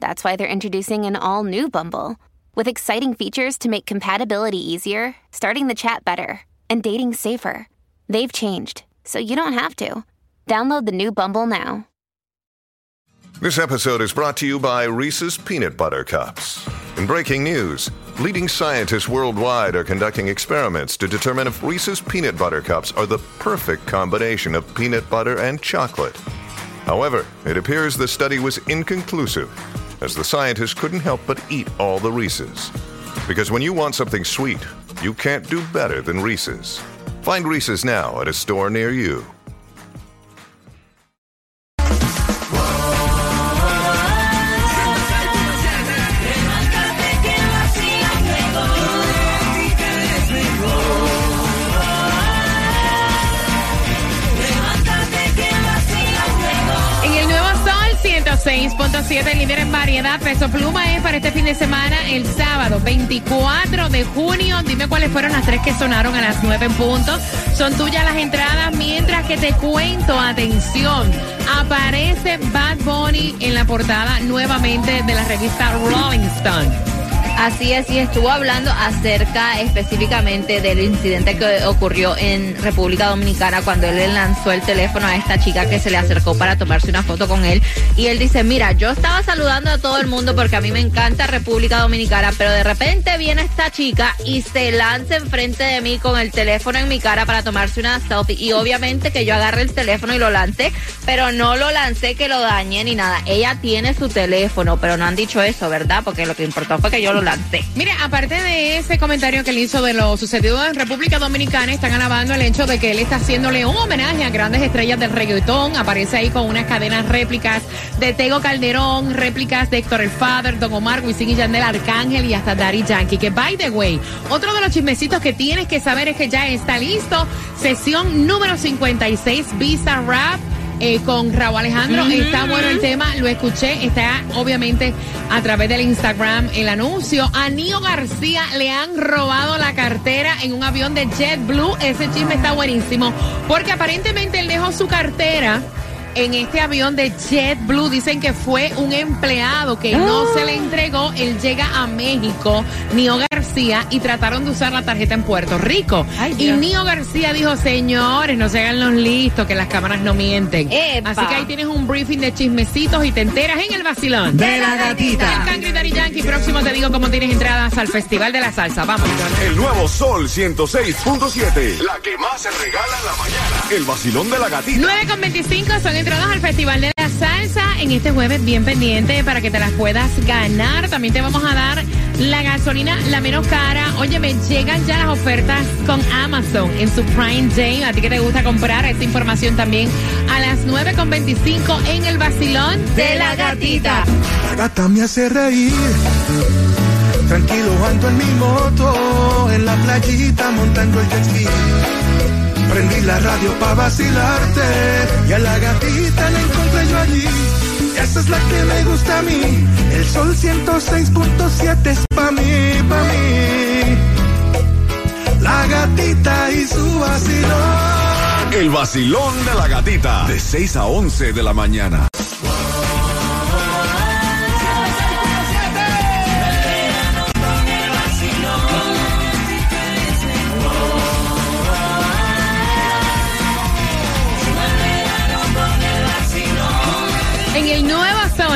that's why they're introducing an all new Bumble with exciting features to make compatibility easier, starting the chat better, and dating safer. They've changed, so you don't have to. Download the new Bumble now. This episode is brought to you by Reese's Peanut Butter Cups. In breaking news, leading scientists worldwide are conducting experiments to determine if Reese's Peanut Butter Cups are the perfect combination of peanut butter and chocolate. However, it appears the study was inconclusive, as the scientists couldn't help but eat all the Reese's. Because when you want something sweet, you can't do better than Reese's. Find Reese's now at a store near you. 106.7, líder en variedad, peso pluma es para este fin de semana, el sábado 24 de junio. Dime cuáles fueron las tres que sonaron a las 9 en punto. Son tuyas las entradas, mientras que te cuento, atención, aparece Bad Bunny en la portada nuevamente de la revista Rolling Stone. Así es, y estuvo hablando acerca específicamente del incidente que ocurrió en República Dominicana cuando él le lanzó el teléfono a esta chica que se le acercó para tomarse una foto con él. Y él dice, mira, yo estaba saludando a todo el mundo porque a mí me encanta República Dominicana, pero de repente viene esta chica y se lanza enfrente de mí con el teléfono en mi cara para tomarse una selfie. Y obviamente que yo agarré el teléfono y lo lancé, pero no lo lancé que lo dañé ni nada. Ella tiene su teléfono, pero no han dicho eso, ¿verdad? Porque lo que importó fue que yo lo lancé. Mire, aparte de ese comentario que él hizo de lo sucedido en República Dominicana, están alabando el hecho de que él está haciéndole un homenaje a grandes estrellas del reggaetón. Aparece ahí con unas cadenas réplicas de Tego Calderón, réplicas de Héctor el Father, Don Omar, Wisin y Yandel, Arcángel y hasta Daddy Yankee. Que, by the way, otro de los chismecitos que tienes que saber es que ya está listo. Sesión número 56, Visa Rap eh, con Raúl Alejandro. Está bueno el tema, lo escuché. Está obviamente a través del Instagram el anuncio. A Nio García le han robado la cartera en un avión de JetBlue. Ese chisme está buenísimo porque aparentemente él dejó su cartera. En este avión de JetBlue dicen que fue un empleado que no se le entregó. Él llega a México, Nio García, y trataron de usar la tarjeta en Puerto Rico. Ay, y. Nio García dijo, señores, no se hagan los listos, que las cámaras no mienten. Epa. Así que ahí tienes un briefing de chismecitos y te enteras en el vacilón. de la gatita. Cangri Daddy Yankee, próximo te digo cómo tienes entradas al Festival de la Salsa. Vamos. El nuevo Sol 106.7. La que más se regala en la mañana. El vacilón de la gatita. 9 con 25 son entradas al Festival de la Salsa en este jueves bien pendiente para que te las puedas ganar. También te vamos a dar la gasolina la menos cara. Oye, me llegan ya las ofertas con Amazon en su Prime Day. A ti que te gusta comprar esta información también a las 9 con 25 en el vacilón De la gatita. La gata me hace reír. Tranquilo ando en mi moto, en la playita montando el jet ski. Prendí la radio pa' vacilarte y a la gatita la encontré yo allí. Esa es la que me gusta a mí. El sol 106.7 es pa' mí, pa' mí. La gatita y su vacilón. El vacilón de la gatita. De 6 a 11 de la mañana.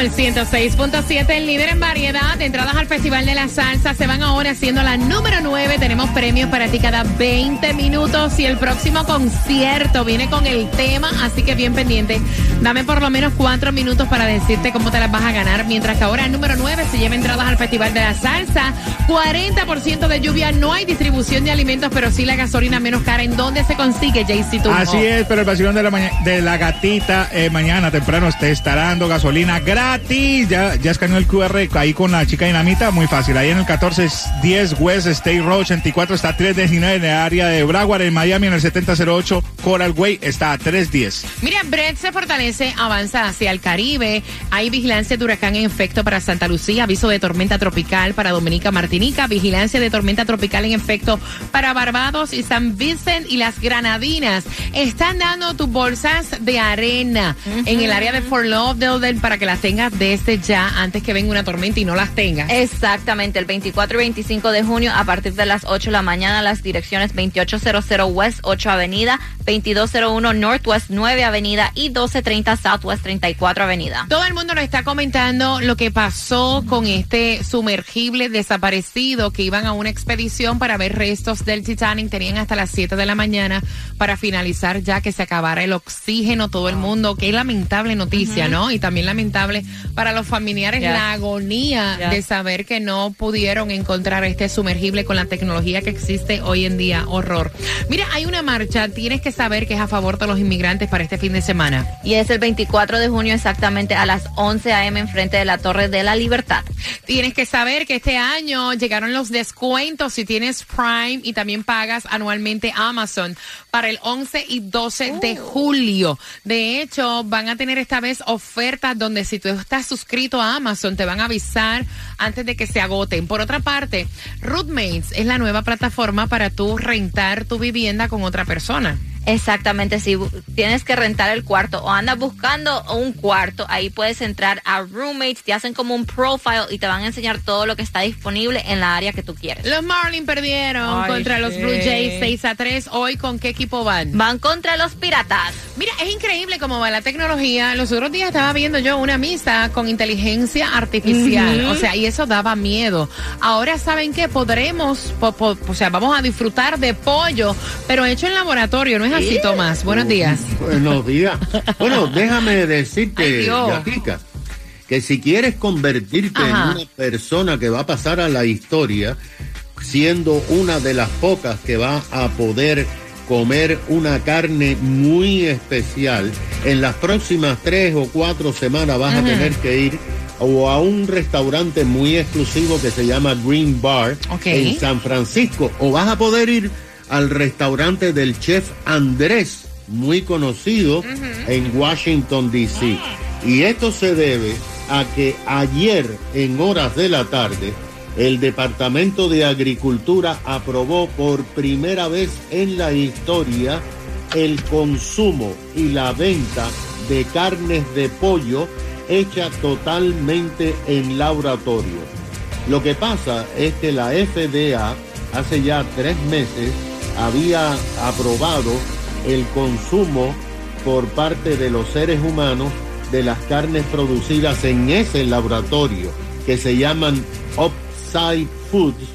Sol 106.7, el líder en variedad de entradas al Festival de la Salsa se van ahora siendo la número 9. Tenemos premios para ti cada 20 minutos y el próximo concierto viene con el tema, así que bien pendiente. Dame por lo menos cuatro minutos para decirte cómo te las vas a ganar, mientras que ahora el número 9 se lleva entradas al Festival de la Salsa. 40% de lluvia, no hay distribución de alimentos, pero sí la gasolina menos cara. ¿En dónde se consigue, JC? Así es, pero el vacilón de la, de la gatita eh, mañana temprano te estará dando gasolina gratis gratis. Ya, ya escaneó el QR ahí con la chica dinamita, muy fácil. Ahí en el 1410 West State Road 84 está a 319 en el área de Broward, en Miami en el 7008 Coral Way está a 310. Mira, Brett se fortalece, avanza hacia el Caribe. Hay vigilancia de huracán en efecto para Santa Lucía, aviso de tormenta tropical para Dominica Martinica, vigilancia de tormenta tropical en efecto para Barbados y San Vincent y las Granadinas. Están dando tus bolsas de arena en el área de Fort Lauderdale para que las tengas desde ya antes que venga una tormenta y no las tengas. Exactamente, el 24 y 25 de junio a partir de las 8 de la mañana las direcciones 2800 West 8 Avenida, 2201 Northwest 9 Avenida y 1230 Southwest 34 Avenida. Todo el mundo nos está comentando lo que pasó con este sumergible desaparecido que iban a una expedición para ver restos del Titanic. Tenían hasta las 7 de la mañana para finalizar ya que se acabara el oxígeno. Todo el mundo, qué lamentable noticia, ¿no? Y también lamentable para los familiares Yeah. la agonía Yeah. de saber que no pudieron encontrar este sumergible con la tecnología que existe hoy en día. Horror. Mira, hay una marcha, tienes que saber que es a favor de los inmigrantes para este fin de semana. Y es el 24 de junio exactamente a las 11 a.m. enfrente de la Torre de la Libertad. Tienes que saber que este año llegaron los descuentos si tienes Prime y también pagas anualmente Amazon para el 11 y 12 de julio. De hecho, van a tener esta vez ofertas donde si tú estás suscrito a Amazon te van a avisar antes de que se agoten. Por otra parte, Rootmates es la nueva plataforma para tú rentar tu vivienda con otra persona. Exactamente, si tienes que rentar el cuarto o andas buscando un cuarto, ahí puedes entrar a Roommates, te hacen como un profile y te van a enseñar todo lo que está disponible en la área que tú quieres. Los Marlins perdieron Ay, contra los. Blue Jays 6 a 3. Hoy, ¿con qué equipo van? Van contra los piratas. Mira, es increíble cómo va la tecnología. Los otros días estaba viendo yo una misa con inteligencia artificial. O sea, y eso daba miedo. Ahora, ¿saben qué? Podremos, po- po- o sea, vamos a disfrutar de pollo, pero hecho en laboratorio. ¿No es así, Tomás? Buenos días. Buenos días. Bueno, déjame decirte. Gatica, que si quieres convertirte Ajá. en una persona que va a pasar a la historia, siendo una de las pocas que va a poder comer una carne muy especial, en las próximas tres o cuatro semanas vas a tener que ir o a un restaurante muy exclusivo que se llama Green Bar Ok. en San Francisco, o vas a poder ir al restaurante del chef Andrés, muy conocido en Washington, D.C. Y esto se debe a que ayer, en horas de la tarde, el Departamento de Agricultura aprobó por primera vez en la historia el consumo y la venta de carnes de pollo hecha totalmente en laboratorio. Lo que pasa es que la FDA hace ya tres meses había aprobado el consumo por parte de los seres humanos de las carnes producidas en ese laboratorio que se llaman Upside Foods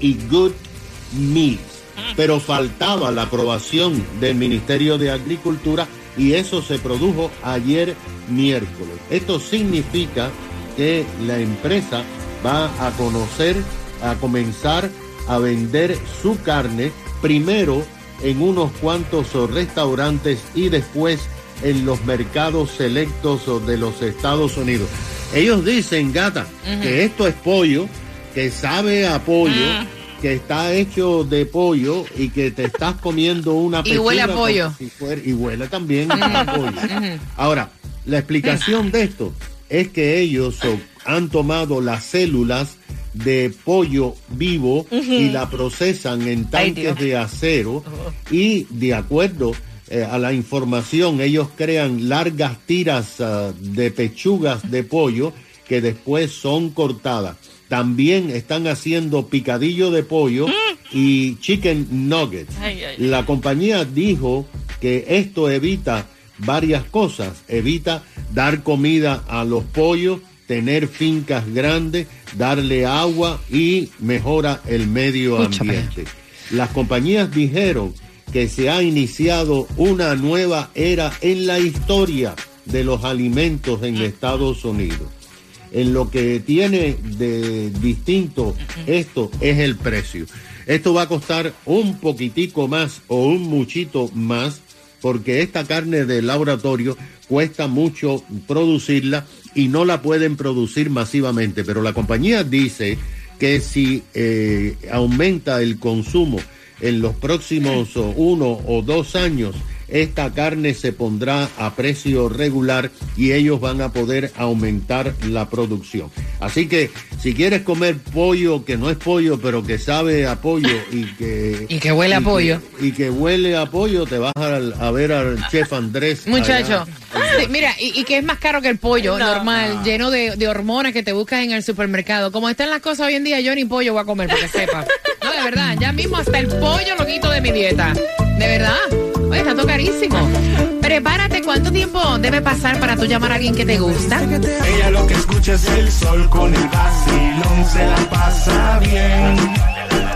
y Good Meats. Pero faltaba la aprobación del Ministerio de Agricultura y eso se produjo ayer miércoles. Esto significa que la empresa va a conocer, a comenzar a vender su carne primero en unos cuantos restaurantes y después en los mercados selectos de los Estados Unidos. Ellos dicen, gata, que esto es pollo, que sabe a pollo, que está hecho de pollo y que te estás comiendo una Y huele a pollo. como si fuera- y huele también a pollo. Ahora, la explicación de esto es que ellos han tomado las células de pollo vivo y la procesan en tanques de acero y de acuerdo eh, a la información ellos crean largas tiras ah, de pechugas de pollo que después son cortadas. También están haciendo picadillo de pollo y chicken nuggets. La compañía dijo que esto evita varias cosas. Evita dar comida a los pollos, tener fincas grandes, darle agua y mejora el medio Escúchame. ambiente. Las compañías dijeron que se ha iniciado una nueva era en la historia de los alimentos en Estados Unidos. En lo que tiene de distinto esto es el precio. Esto va a costar un poquitico más o un muchito más porque esta carne de laboratorio cuesta mucho producirla y no la pueden producir masivamente. Pero la compañía dice que si eh, aumenta el consumo en los próximos uno o dos años, esta carne se pondrá a precio regular y ellos van a poder aumentar la producción. Así que si quieres comer pollo que no es pollo, pero que sabe a pollo y que... Y que huele a pollo. y que huele a pollo, te vas a, a ver al chef Andrés. Muchacho, sí, mira, y, y que es más caro que el pollo normal, lleno de, de hormonas que te buscas en el supermercado. Como están las cosas hoy en día, yo ni pollo voy a comer, para que sepa. No, de verdad, ya mismo hasta el pollo lo quito de mi dieta. De verdad. Oye, está todo carísimo. Prepárate, ¿cuánto tiempo debe pasar para tú llamar a alguien que te gusta? Ella lo que escucha es el sol con el vacilón, se la pasa bien.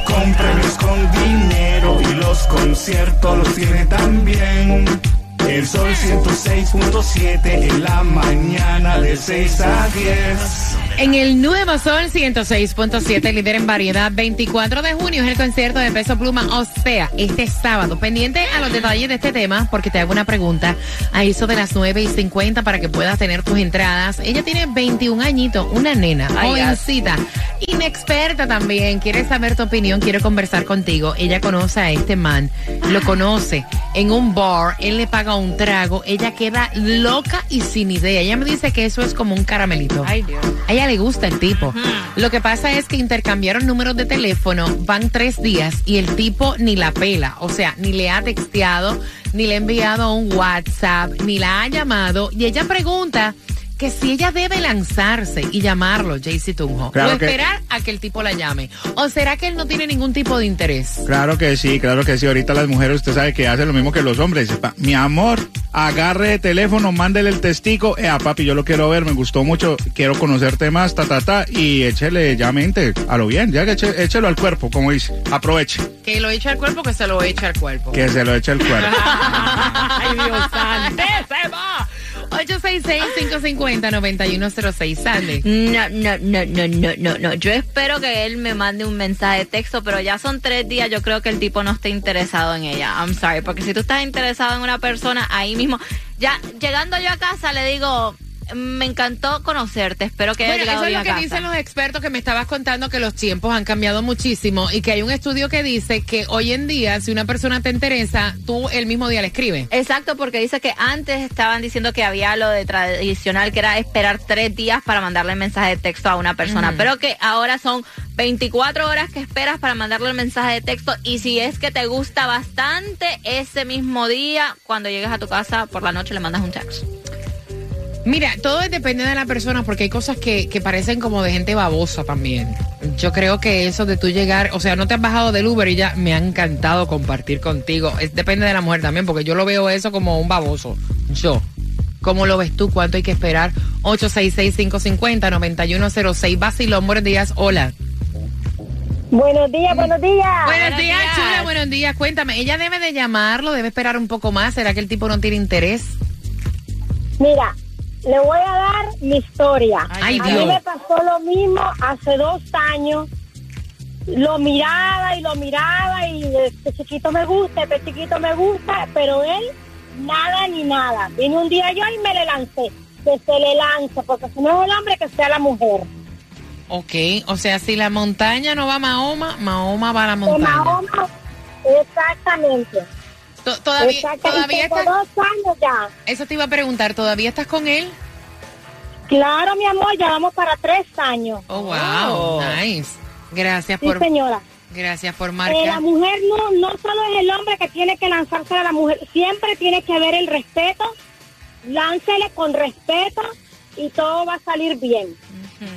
Con premios, con dinero y los conciertos los tiene también. El sol 106.7 en la mañana de 6 a 10. En el Nuevo Sol 106.7, líder en variedad, 24 de junio es el concierto de Peso Pluma, o sea, este sábado. Pendiente a los detalles de este tema, porque te hago una pregunta a eso de las 9 y 50 para que puedas tener tus entradas. Ella tiene 21 añitos, una nena, jovencita, inexperta también. Quiere saber tu opinión, quiere conversar contigo. Ella conoce a este man, lo conoce en un bar, él le paga un trago, ella queda loca y sin idea. Ella me dice que eso es como un caramelito. Ay, Dios. Ella le gusta el tipo. Lo que pasa es que intercambiaron números de teléfono, van tres días y el tipo ni la pela. O sea, ni le ha texteado, ni le ha enviado un WhatsApp, ni la ha llamado. Y ella pregunta que si ella debe lanzarse y llamarlo, Jaycee Tunjo, Claro o que- esperar a que el tipo la llame. ¿O será que él no tiene ningún tipo de interés? Claro que sí, claro que sí. Ahorita las mujeres, usted sabe que hacen lo mismo que los hombres. Mi amor, agarre el teléfono, mándele el testigo. Eh, a papi, yo lo quiero ver, me gustó mucho, quiero conocerte más, ta, ta, ta. Y échele ya mente a lo bien, ya que eche- échelo al cuerpo, como dice. Aproveche, Que lo eche al cuerpo, que se lo eche al cuerpo. que se lo eche al cuerpo. Ay, Dios santísimo. 866-550-9106, Sandy. No, no, no, no, no, no, no. Yo espero que él me mande un mensaje de texto, pero ya son tres días. Yo creo que el tipo no está interesado en ella. I'm sorry, porque si tú estás interesado en una persona ahí mismo, ya llegando yo a casa le digo, me encantó conocerte. Espero que haya llegado eso es lo que casa. dicen los expertos que me estabas contando que los tiempos han cambiado muchísimo y que hay un estudio que dice que hoy en día si una persona te interesa, tú el mismo día le escribes. Exacto, porque dice que antes estaban diciendo que había lo de tradicional, que era esperar tres días para mandarle mensaje de texto a una persona, pero que ahora son 24 horas que esperas para mandarle el mensaje de texto y si es que te gusta bastante, ese mismo día, cuando llegues a tu casa por la noche le mandas un text. Mira, todo depende de la persona porque hay cosas que, que parecen como de gente babosa también. Yo creo que eso de tú llegar, o sea, no te has bajado del Uber y ya me ha encantado compartir contigo. Es, depende de la mujer también porque yo lo veo eso como un baboso. Yo. ¿Cómo lo ves tú? ¿Cuánto hay que esperar? 866-550-9106. Basilón, buenos días. Hola. Buenos días, buenos días. Buenos, días, chula. Buenos días. Cuéntame, ¿ella debe de llamarlo? ¿Debe esperar un poco más? ¿Será que el tipo no tiene interés? Mira, le voy a dar mi historia. Ay, a mí Dios. me pasó lo mismo hace dos años. Lo miraba y lo miraba y este chiquito me gusta, este chiquito me gusta, pero él nada ni nada. Vino un día yo y me le lancé. Que se le lance, porque si no es el hombre, que sea la mujer. Ok, o sea, si la montaña no va a Mahoma, Mahoma va a la montaña. Mahoma, exactamente. To- Todavía, todavía está, dos años ya. eso te iba a preguntar, ¿todavía estás con él? Claro, mi amor, ya vamos para tres años. Oh, wow, nice. Gracias Sí, por, señora. gracias por Eh, la marcar. mujer no, no solo es el hombre que tiene que lanzarse a la mujer, siempre tiene que haber el respeto, láncele con respeto y todo va a salir bien.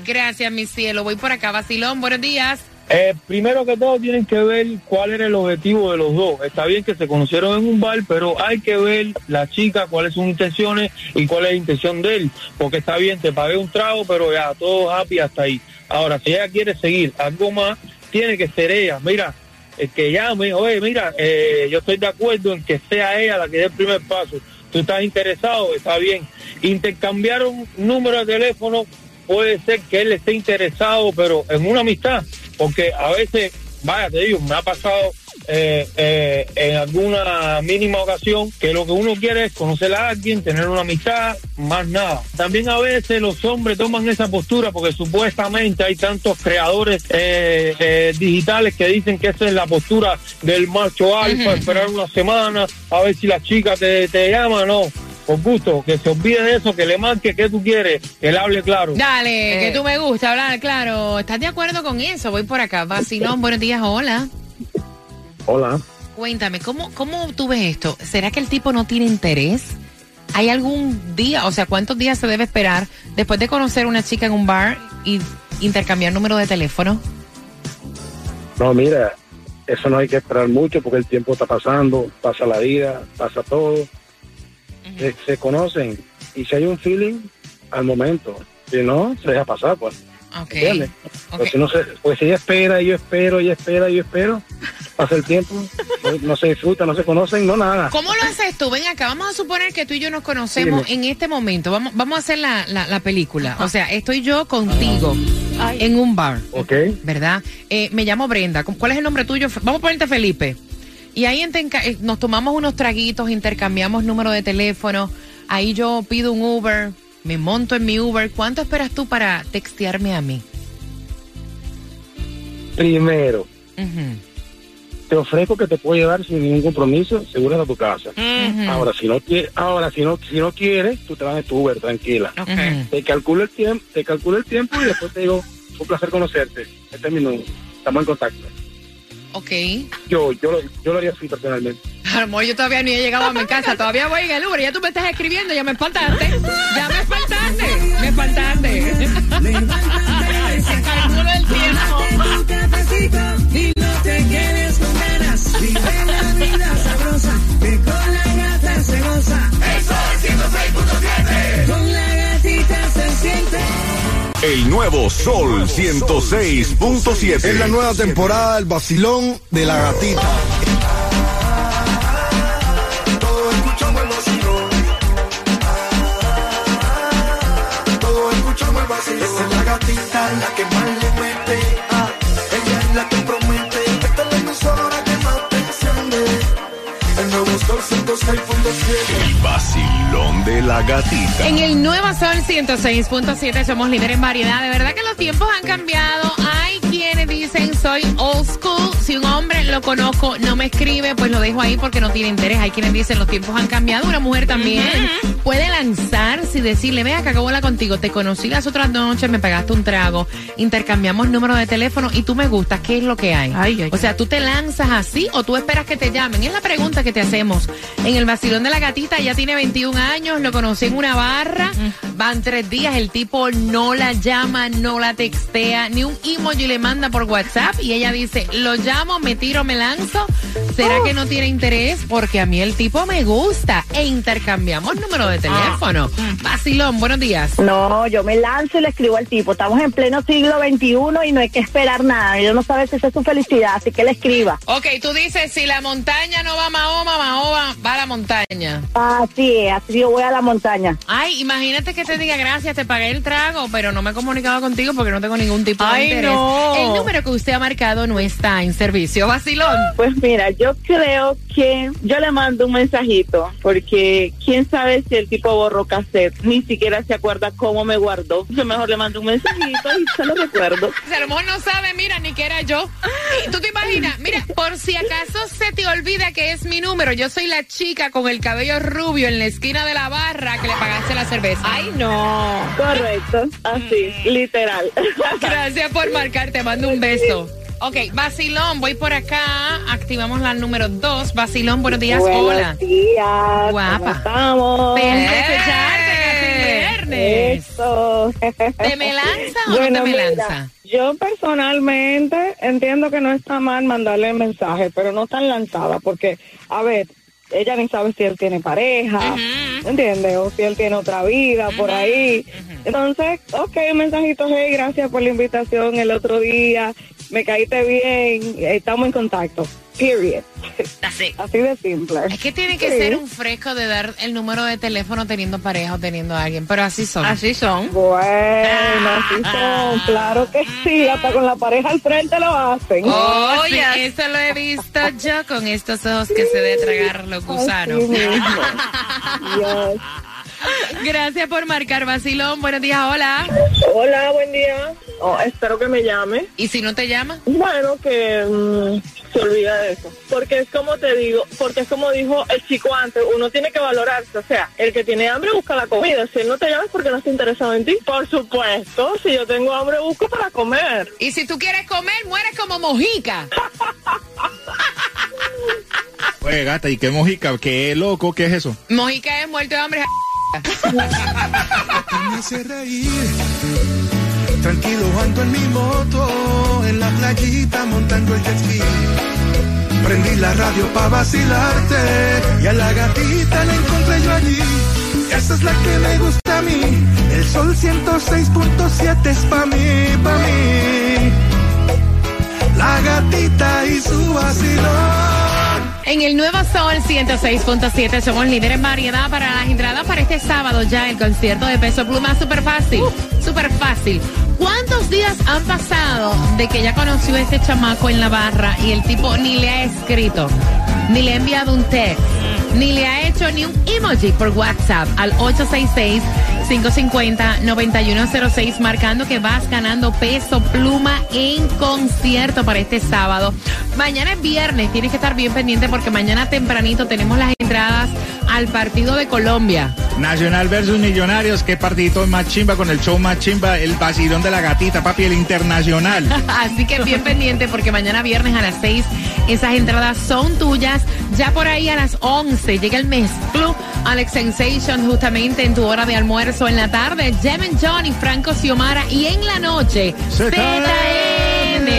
Gracias, mi cielo. Voy por acá, Basilón, buenos días. Eh, primero que todo tienen que ver cuál era el objetivo de los dos. Está bien que se conocieron en un bar, pero hay que ver la chica cuáles son sus intenciones y cuál es la intención de él. Porque está bien, te pagué un trago, pero ya, todo happy hasta ahí. Ahora, si ella quiere seguir algo más, tiene que ser ella. Mira, el que llame, oye, mira, eh, yo estoy de acuerdo en que sea ella la que dé el primer paso. Tú estás interesado, está bien. Intercambiaron número de teléfono, puede ser que él esté interesado, pero en una amistad, porque a veces, vaya, te digo, me ha pasado eh, eh, en alguna mínima ocasión, que lo que uno quiere es conocer a alguien, tener una amistad, más nada. También a veces los hombres toman esa postura porque supuestamente hay tantos creadores eh, eh, digitales que dicen que esa es la postura del macho alfa, esperar una semana a ver si la chica te, te llama, no. Por gusto, que se olvide de eso, que le marque que tú quieres, que le hable claro. Dale, Eh. que tú me gusta hablar, claro. ¿Estás de acuerdo con eso? Voy por acá. Vacilón, buenos días, hola. Hola. Cuéntame, ¿cómo, ¿cómo tú ves esto? ¿Será que el tipo no tiene interés? ¿Hay algún día, o sea, cuántos días se debe esperar después de conocer a una chica en un bar y intercambiar número de teléfono? No, mira, eso no hay que esperar mucho porque el tiempo está pasando, pasa la vida, pasa todo. Se, se conocen y si hay un feeling, al momento. Si no, se deja pasar, pues. Pues, si no se, pues si ella espera, yo espero, ella espera, yo espero, pasa el tiempo, no, no se disfruta, no se conocen, no nada. ¿Cómo lo haces tú? Ven acá, vamos a suponer que tú y yo nos conocemos en este momento. Vamos, vamos a hacer la, la, la película. O sea, estoy yo contigo en un bar. Ok. ¿Verdad? Eh, me llamo Brenda. ¿Cuál es el nombre tuyo? Vamos a ponerte Felipe. Y ahí eh, nos tomamos unos traguitos, intercambiamos número de teléfono. Ahí yo pido un Uber, me monto en mi Uber. ¿Cuánto esperas tú para textearme a mí? Primero, te ofrezco que te puedo llevar sin ningún compromiso, seguro a tu casa. Ahora, si no quieres, ahora si no, si no quieres, tú te vas en tu Uber, tranquila. Ujú. Te calculo el tiempo, te calculo el tiempo y después te digo, un placer conocerte. Este es mi número. Estamos en contacto. Ok. Yo, yo, lo- yo lo haría así personalmente. Amor, yo todavía ni he llegado a mi casa, todavía voy en el Uber, ya tú me estás escribiendo, ya me espantaste, ya me espantaste, me espantaste. El nuevo Sol 106.7. Es la nueva temporada del vacilón de la gatita. Nuevo Sol 106.7. El vacilón de la gatita. En el Nuevo Sol 106.7 somos líderes en variedad. De verdad que los tiempos han cambiado. Hay quienes dicen soy old school. Lo conozco, no me escribe, pues lo dejo ahí porque no tiene interés. Hay quienes dicen los tiempos han cambiado. Una mujer también puede lanzarse y decirle, vea que acabo la contigo. Te conocí las otras noches, me pagaste un trago, intercambiamos número de teléfono y tú me gustas. ¿Qué es lo que hay? o sea, tú te lanzas así o tú esperas que te llamen. Es la pregunta que te hacemos. En el vacilón de la gatita, ella tiene 21 años, lo conocí en una barra, van tres días, el tipo no la llama, no la textea, ni un emoji le manda por WhatsApp y ella dice, lo llamo, me tiro, me lanzo. ¿Será que no tiene interés? Porque a mí el tipo me gusta e intercambiamos número de teléfono. Vacilón, buenos días. No, yo me lanzo y le escribo al tipo. Estamos en pleno siglo XXI y no hay que esperar nada. Yo no sabe si esa es su felicidad, así que le escriba. Ok, tú dices, si la montaña no va a Mahoma, Mahoma va a la montaña. Así es, así yo voy a la montaña. Ay, imagínate que te diga gracias, te pagué el trago, pero no me he comunicado contigo porque no tengo ningún tipo de interés. no. El número que usted ha marcado no está en servicio. Vacilón. Pues mira, yo creo que yo le mando un mensajito, porque quién sabe si el tipo borró cassette, ni siquiera se acuerda cómo me guardó. Yo mejor le mando un mensajito y se lo recuerdo. Mejor no sabe, mira, ni que era yo. Y ¿Tú te imaginas? Mira, por si acaso se te olvida que es mi número, yo soy la chica con el cabello rubio en la esquina de la barra que le pagaste la cerveza. Ay, no. Correcto, así, literal. Gracias por marcar, te mando un beso. Ok, Basilón, voy por acá. Activamos la número dos. Basilón, buenos días. Buenos Hola. días. Guapa. ¿cómo estamos? Feliz de escucharte, casi viernes. Eso. ¿Te me lanza o no te me mira, lanza? Yo personalmente entiendo que no está mal mandarle mensaje, pero no tan lanzada, porque, a ver, ella ni sabe si él tiene pareja, ¿entiendes? O si él tiene otra vida por ahí. Entonces, ok, un mensajito, hey, gracias por la invitación el otro día, me caíste bien, estamos en contacto. Period. Así. Así de simple. Es que tiene que Sí. ser un fresco de dar el número de teléfono teniendo pareja o teniendo a alguien, pero así son. Así son. Bueno, así son. Claro que sí. Hasta con la pareja al frente lo hacen. Oh, sí, yes. eso lo he visto yo con estos ojos que se de tragar los gusanos. Así mismo. Yes. Gracias por marcar, Vacilón. Buenos días, hola. Hola, buen día. Oh, espero que me llame. ¿Y si no te llama? Bueno, que mm, se olvida de eso. Porque es como te digo, porque es como dijo el chico antes, uno tiene que valorarse. O sea, el que tiene hambre busca la comida. Si él no te llama es porque no está interesado en ti. Por supuesto, si yo tengo hambre busco para comer. Y si tú quieres comer, mueres como mojica. Oye, gata, ¿y qué mojica? ¿Qué loco? ¿Qué es eso? Mojica es muerto de hambre. me hace reír. Tranquilo ando en mi moto, en la playita montando el jet ski. Prendí la radio pa' vacilarte y a la gatita la encontré yo allí. Esa es la que me gusta a mí. El sol 106.7 es pa' mí, pa' mí. La gatita y su vacilón. En el Nuevo Sol 106.7 somos líderes en variedad para las entradas para este sábado ya el concierto de Peso Pluma. Súper fácil, súper fácil. ¿Cuántos días han pasado de que ya conoció a este chamaco en la barra y el tipo ni le ha escrito, ni le ha enviado un text, ni le ha hecho ni un emoji por WhatsApp al 866-550-9106 marcando que vas ganando Peso Pluma en concierto para este sábado? Mañana es viernes, tienes que estar bien pendiente porque mañana tempranito tenemos las entradas al partido de Colombia. Nacional versus Millonarios, qué partidito más chimba con el show más chimba, el vacilón de la gatita, papi, el internacional. Así que bien pendiente porque mañana viernes a las 6 esas entradas son tuyas. Ya por ahí a las 11 llega el mezclo Alex Sensation justamente en tu hora de almuerzo en la tarde. Jemen John y Franco Xiomara y en la noche ZN.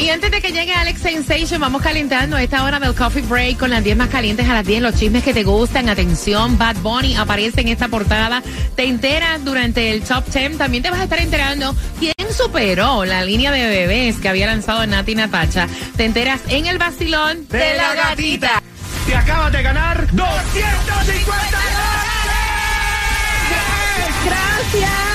Y antes de que llegue Alex Sensation, vamos calentando a esta hora del coffee break con las 10 más calientes a las 10, los chismes que te gustan. Atención, Bad Bunny aparece en esta portada. Te enteras durante el top 10. También te vas a estar enterando quién superó la línea de bebés que había lanzado Nati Natacha. Te enteras en el vacilón De la gatita te acabas de ganar 250 dólares. Gracias.